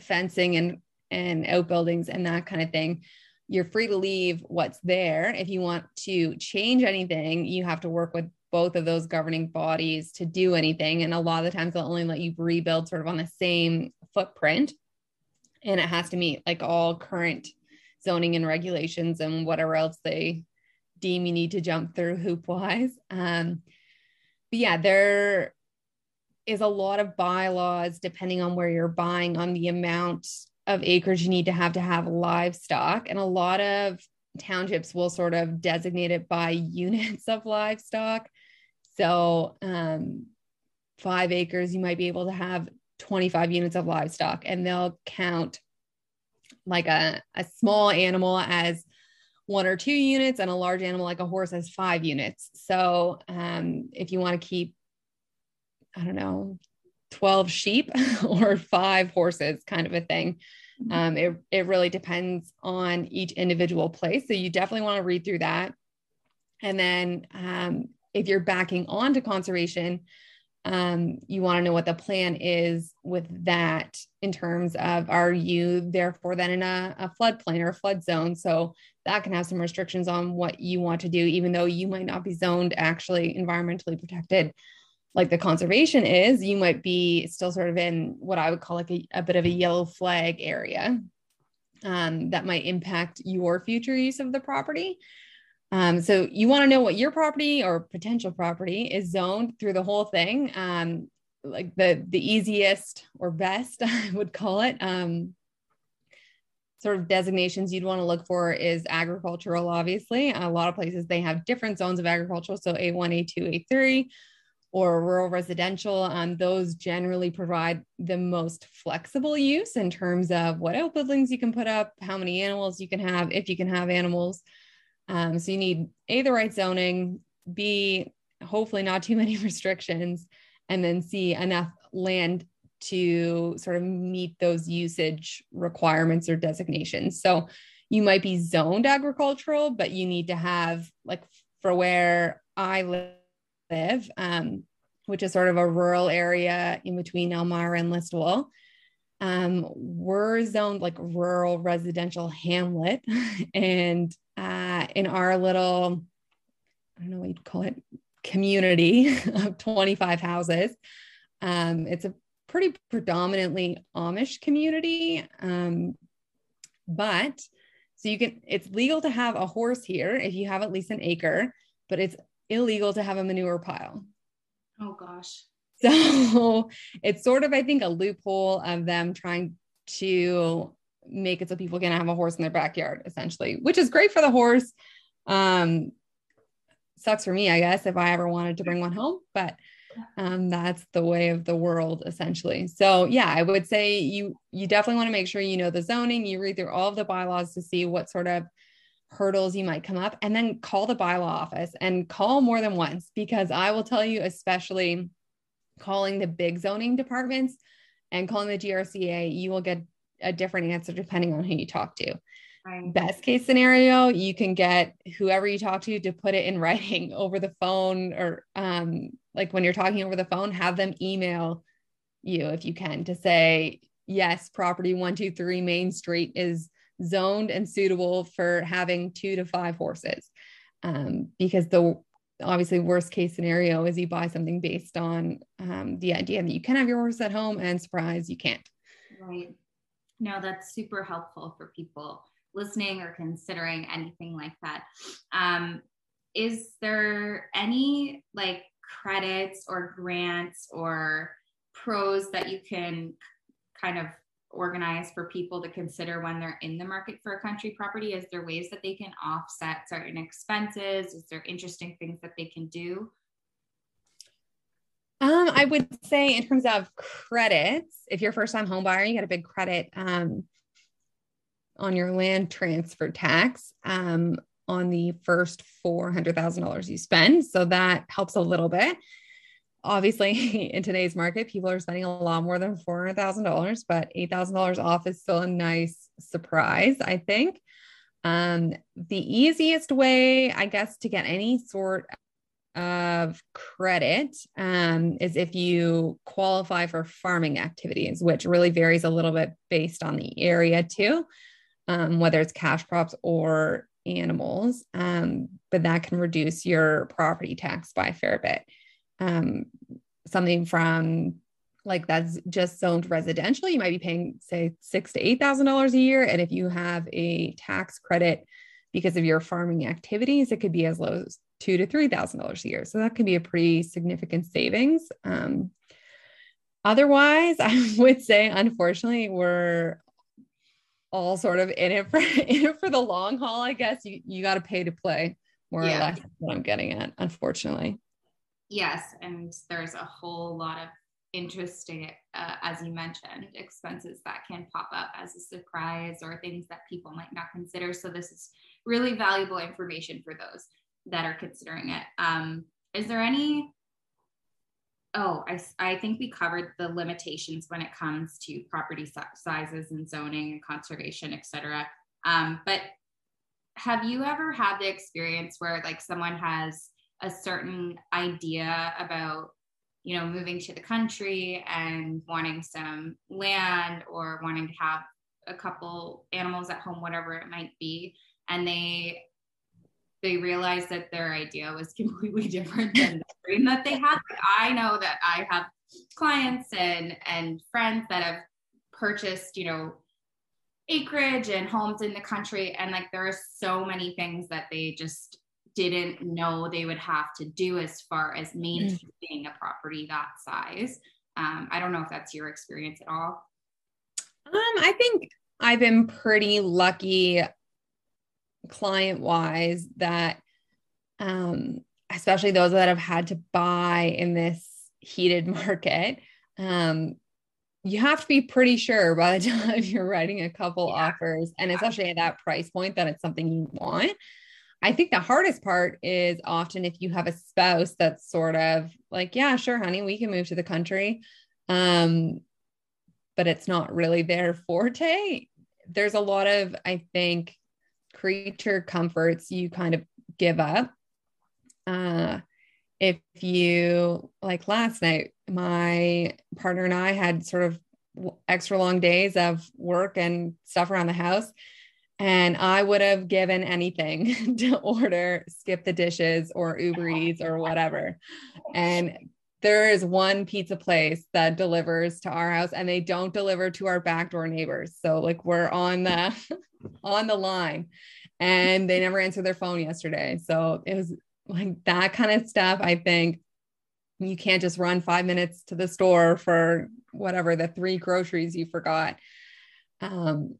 fencing and and outbuildings and that kind of thing, you're free to leave what's there. If you want to change anything, you have to work with both of those governing bodies to do anything. And a lot of the times they'll only let you rebuild sort of on the same footprint. And it has to meet like all current zoning and regulations and whatever else they deem you need to jump through [LAUGHS] hoop wise. Um, but yeah, there is a lot of bylaws depending on where you're buying on the amount of acres you need to have to have livestock and a lot of townships will sort of designate it by [LAUGHS] units of livestock so um, five acres you might be able to have 25 units of livestock and they'll count like a, a small animal as one or two units and a large animal like a horse as five units so um, if you want to keep I don't know, 12 sheep [LAUGHS] or five horses kind of a thing. Mm-hmm. Um, it, it really depends on each individual place. So you definitely want to read through that. And then um, if you're backing onto conservation, um, you want to know what the plan is with that in terms of are you therefore then in a, a floodplain or a flood zone? So that can have some restrictions on what you want to do, even though you might not be zoned actually environmentally protected like the conservation is, you might be still sort of in what I would call like a, a bit of a yellow flag area um, that might impact your future use of the property. Um, so you want to know what your property or potential property is zoned through the whole thing. Um, like the the easiest or best, [LAUGHS] I would call it. Um, sort of designations you'd want to look for is agricultural. Obviously, a lot of places they have different zones of agricultural, so A1, A2, A3 or rural residential, um, those generally provide the most flexible use in terms of what outbuildings you can put up, how many animals you can have, if you can have animals. Um, so you need A, the right zoning, B, hopefully not too [LAUGHS] many restrictions, and then C, enough land to sort of meet those usage requirements or designations. So you might be zoned agricultural, but you need to have, like, for where I live um, which is sort of a rural area in between Elmira and Listowel. Um, we're zoned like rural residential hamlet, [LAUGHS] and uh, in our little, I don't know what you'd call it, community [LAUGHS] of 25 houses, um, it's a pretty predominantly Amish community. Um, but so you can, it's legal to have a horse here if you have at least an acre, but it's illegal to have a manure pile. Oh gosh. [LAUGHS] So it's sort of, I think, a loophole of them trying to make it so people can have a horse in their backyard, essentially, which is great for the horse. Um, sucks for me, I guess, if I ever wanted to bring one home, but um, that's the way of the world essentially. So yeah, I would say you you definitely want to make sure you know the zoning, you read through all of the bylaws to see what sort of hurdles you might come up and then call the bylaw office and call more than once because I will tell you especially calling the big zoning departments and calling the GRCA, you will get a different answer depending on who you talk to. Right. Best case scenario, you can get whoever you talk to to put it in [LAUGHS] writing over the phone or um, like when you're talking over the phone, have them email you if you can to say, yes, property 123 Main Street is zoned and suitable for having two to five horses. Um, because the obviously worst case scenario is you buy something based on um, the idea that you can have your horse at home and surprise you can't. Right. No, that's super helpful for people listening or considering anything like that. Um, is there any like credits or grants or pros that you can kind of organize for people to consider when they're in the market for a country property? Is there ways that they can offset certain expenses? Is there interesting things that they can do? Um, I would say in terms of credits, if you're a first time home buyer, you get a big credit um, on your land transfer tax um, on the first $400,000 you spend. So that helps a little bit. Obviously, [LAUGHS] in today's market, people are spending a lot more than $400,000, but $8,000 off is still a nice surprise, I think. Um, the easiest way, I guess, to get any sort of credit um, is if you qualify for farming activities, which really varies a little bit based on the area too um, whether it's cash crops or animals, um, but that can reduce your property tax by a fair bit. Um, something from like that's just zoned residential, you might be paying say six to eight thousand dollars a year, and if you have a tax credit because of your farming activities, it could be as low as two to three thousand dollars a year. So that can be a pretty significant savings. Um, otherwise, [LAUGHS] I would say, unfortunately, we're all sort of in it for [LAUGHS] in it for the long haul, I guess. You you got to pay to play, more yeah. or less. What I'm getting at, unfortunately. Yes, and there's a whole lot of interesting, uh, as you mentioned, expenses that can pop up as a surprise or things that people might not consider. So this is really valuable information for those that are considering it. Um, is there any oh, I, I think we covered the limitations when it comes to property sizes and zoning and conservation, et cetera. Um, but have you ever had the experience where like someone has a certain idea about you know moving to the country and wanting some land or wanting to have a couple animals at home whatever it might be and they they realized that their idea was [LAUGHS] completely different than the dream that they had. I know that I have clients and and friends that have purchased, you know, acreage and homes in the country, and like there are so many things that they just didn't know they would have to do as far as mm. maintaining a property that size. Um, I don't know if that's your experience at all. Um, I think I've been pretty lucky client wise that um, especially those that have had to buy in this heated [LAUGHS] market um, you have to be pretty sure by the [LAUGHS] time you're writing a couple yeah. offers and especially at that price point that it's something you want. I think the hardest part is often if you have a spouse that's sort of like yeah sure honey we can move to the country um, but it's not really their forte. There's a lot of i think creature comforts you kind of give up. Uh, if you like last night, my partner and I had sort of extra long days of work and stuff around the house. And I would have given anything [LAUGHS] to order skip the dishes or Uber Eats or whatever. And there is one pizza place that delivers to our house and they don't deliver to our backdoor neighbors. So like we're on the [LAUGHS] on the line and they never answered their phone yesterday. So it was like that kind of stuff. I think you can't just run five minutes to the store for whatever the three groceries you forgot. Um,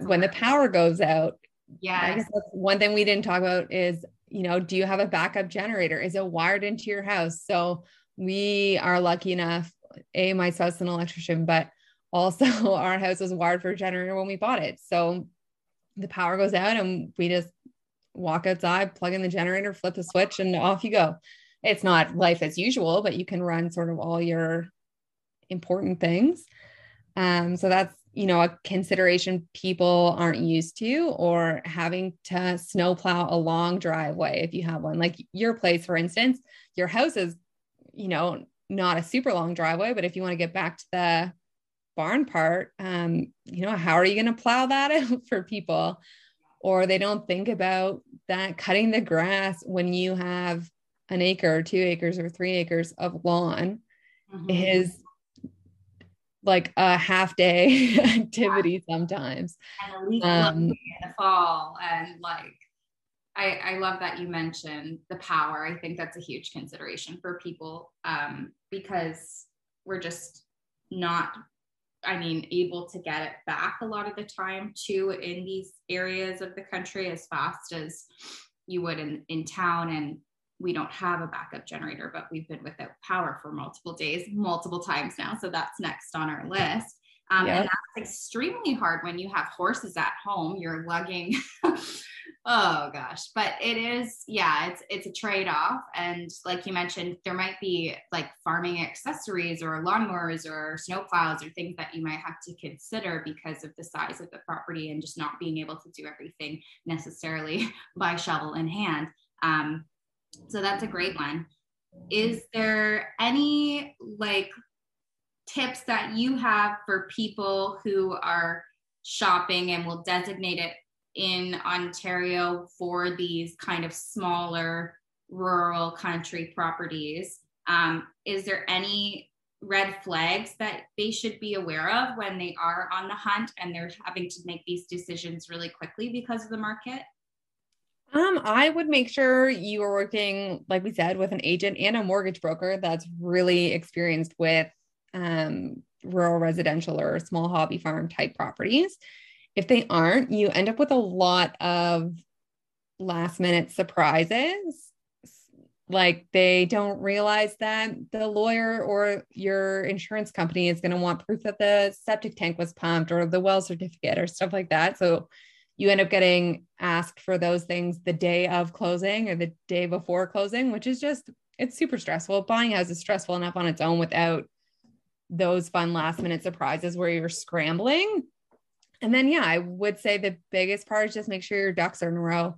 when the power goes out, Yeah. I guess that's one thing we didn't talk about is, you know, do you have a backup generator? Is it wired into your house? So we are lucky enough, A, my son's an electrician, but also [LAUGHS] our house was wired for a generator when we bought it. So the power goes out and we just walk outside, plug in the generator, flip the switch, and off you go. It's not life as usual, but you can run sort of all your important things. Um, so that's you know a consideration people aren't used to, or having to snowplow a long driveway if you have one. Like your place, for instance, your house is, you know, not a super long driveway, but if you want to get back to the barn part, um, you know, how are you going to plow that [LAUGHS] out for people? Or they don't think about that cutting the grass when you have an acre, or two acres, or three acres of lawn mm-hmm. is like a half day [LAUGHS] activity sometimes. And um, in the fall and like I, I, love that you mentioned the power. I think that's a huge consideration for people um, because we're just not, I mean, able to get it back a lot of the time too in these areas of the country as fast as you would in, in town. And we don't have a backup generator, but we've been without power for multiple days, multiple times now. So that's next on our list. Um, yep. And that's extremely hard when you have horses at home. You're lugging. [LAUGHS] oh gosh, but it is. Yeah, it's it's a trade off. And like you mentioned, there might be like farming accessories or lawnmowers or snowplows or things that you might have to consider because of the size of the property and just not being able to do everything necessarily [LAUGHS] by shovel in hand. Um, so that's a great one. Is there any like tips that you have for people who are shopping and will designate it in Ontario for these kind of smaller rural country properties? Um, is there any red flags that they should be aware of when they are on the hunt and they're having to make these decisions really quickly because of the market? Um, I would make sure you are working, like we said, with an agent and a mortgage broker that's really experienced with um, rural residential or small hobby farm type properties. If they aren't, you end up with a lot of last minute surprises. Like they don't realize that the lawyer or your insurance company is going to want proof that the septic tank was pumped or the well certificate or stuff like that. So you end up getting asked for those things the day of closing or the day before closing, which is just, it's super stressful. Buying a house is stressful enough on its own without those fun last minute surprises where you're scrambling. And then, yeah, I would say the biggest part is just make sure your ducks are in a row.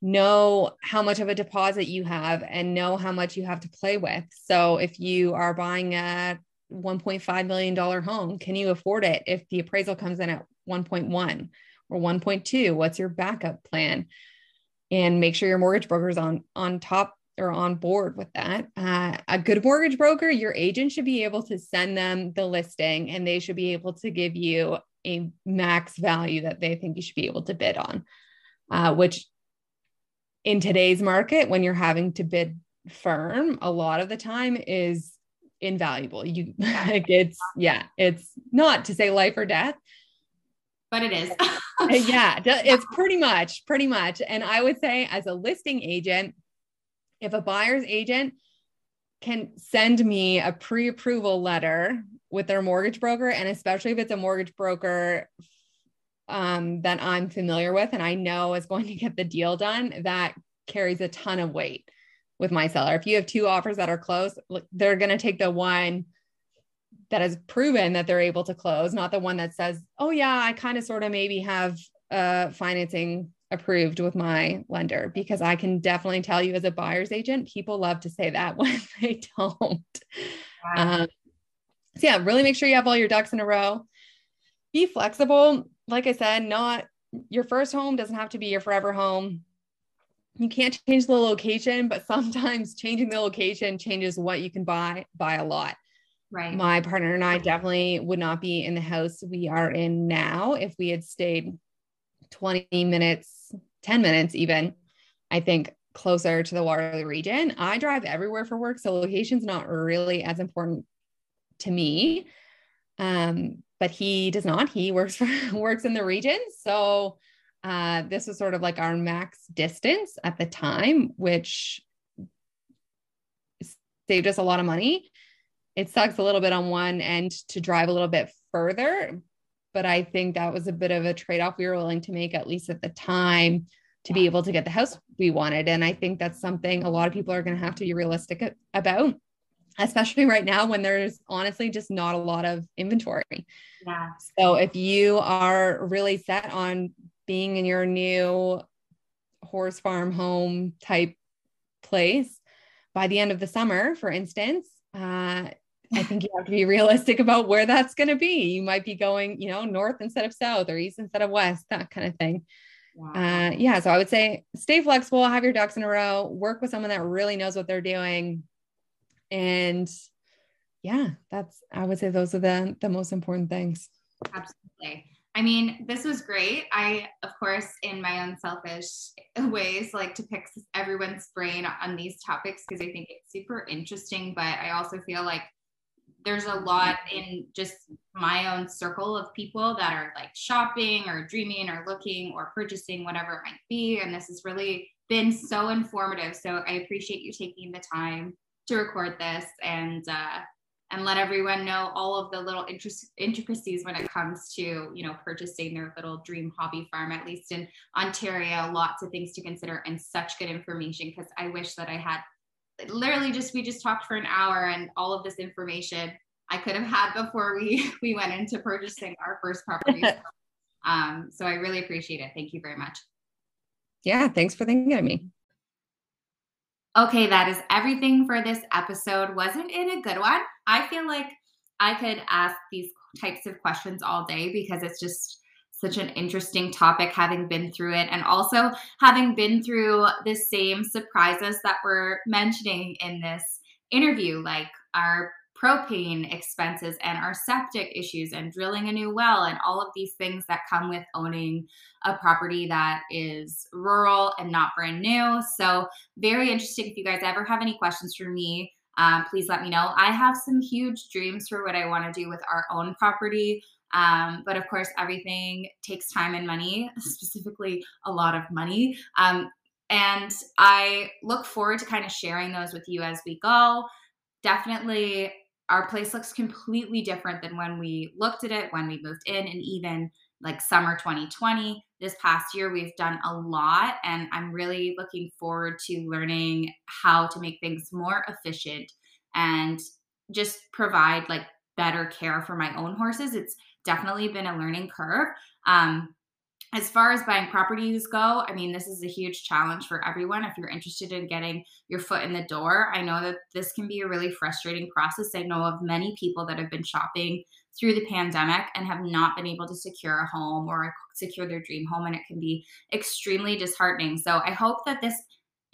Know how much of a deposit you have and know how much you have to play with. So, if you are buying a $1.5 million home, can you afford it if the appraisal comes in at 1.1? Or 1.2 what's your backup plan? And make sure your mortgage broker is on on top or on board with that. Uh, a good mortgage broker your agent should be able to send them the listing and they should be able to give you a max value that they think you should be able to bid on. Uh, which in today's market when you're having to bid firm a lot of the time is invaluable. You [LAUGHS] like it's yeah it's not to say life or death but it is. [LAUGHS] yeah, it's pretty much, pretty much. And I would say, as a listing agent, if a buyer's agent can send me a pre approval letter with their mortgage broker, and especially if it's a mortgage broker um, that I'm familiar with and I know is going to get the deal done, that carries a ton of weight with my seller. If you have two offers that are close, they're going to take the one that has proven that they're able to close, not the one that says, oh, yeah, I kind of sort of maybe have uh, financing approved with my lender because I can definitely tell you as a buyer's agent, people love to say that [LAUGHS] when they don't. Wow. Um, so, yeah, really make sure you have all your ducks in a row. Be flexible. Like I said, not your first home doesn't have to be your forever home. You can't change the location, but sometimes changing the location changes what you can buy by a lot. Right. My partner and I definitely would not be in the house we are in now if we had stayed 20 minutes, 10 minutes even, I think closer to the Waterloo region. I drive everywhere for work, so location's not really as important to me. Um, but he does not. He works [LAUGHS] for works in the region. So Uh, this was sort of like our max distance at the time, which saved us a lot of money. It sucks a little bit on one end to drive a little bit further, but I think that was a bit of a trade off we were willing to make, at least at the time, to be able to get the house we wanted. And I think that's something a lot of people are going to have to be realistic about, especially right now when there's honestly just not a lot of inventory. Yeah. So if you are really set on being in your new horse farm home type place by the end of the summer, for instance, uh, I think you have to be realistic about where that's going to be. You might be going, you know, north instead of south or east instead of west, that kind of thing. Wow. Uh, yeah. So I would say stay flexible, have your ducks in a row, work with someone that really knows what they're doing. And yeah, that's, I would say those are the, the most important things. Absolutely. I mean, this was great. I, of course, in my own selfish [LAUGHS] ways, like to pick everyone's brain on these topics because I think it's super interesting. But I also feel like there's a lot in just my own circle of people that are like shopping or dreaming or looking or purchasing whatever it might be and this has really been so informative. So i appreciate you taking the time to record this and uh, and let everyone know all of the little intricacies when it comes to you know purchasing their little dream hobby farm at least in ontario. Lots of things to consider and such good information because i wish that i had literally just we just talked for an hour and all of this information I could have had before we [LAUGHS] we went into purchasing our first property. [LAUGHS] um, so I really appreciate it. Thank you very much. Yeah, thanks for thinking of me. Okay, that is everything for this episode. Wasn't it a good one? I feel like I could ask these types of questions all day because it's just such an interesting topic having been through it and also having been through the same surprises that we're mentioning in this interview like our propane expenses and our septic issues and drilling a new well and all of these things that come with owning a property that is rural and not brand new. So, very interesting. If you guys ever have any questions for me, um, please let me know. I have some huge dreams for what I want to do with our own property. Um, but of course, everything takes time and money, [LAUGHS] specifically a lot of money. Um, and I look forward to kind of sharing those with you as we go. Definitely, our place looks completely different than when we looked at it, when we moved in, and even like summer 2020. This past year, we've done a lot, and I'm really looking forward to learning how to make things more efficient and just provide like better care for my own horses. It's definitely been a learning curve. Um, as far as buying properties go, I mean, this is a huge challenge for everyone. If you're interested in getting your foot in the door, I know that this can be a really frustrating process. I know of many people that have been shopping through the pandemic and have not been able to secure a home or secure their dream home, and it can be extremely disheartening. So I hope that this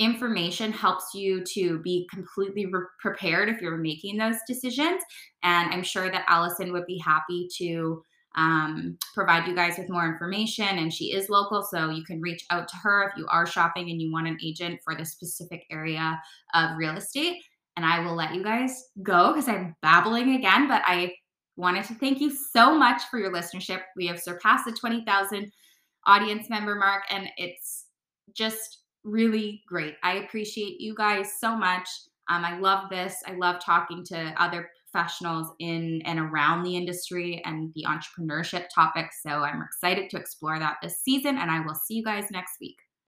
information helps you to be completely re- prepared if you're making those decisions. And I'm sure that Allison would be happy to um, provide you guys with more information. And she is local, so you can reach out to her if you are shopping and you want an agent for the specific area of real estate. And I will let you guys go because I'm babbling again, but I wanted to thank you so much for your listenership. We have surpassed the 20,000 audience member mark, and it's just really great. I appreciate you guys so much. Um, I love this. I love talking to other professionals in and around the industry and the entrepreneurship topics. So I'm excited to explore that this season, and I will see you guys next week.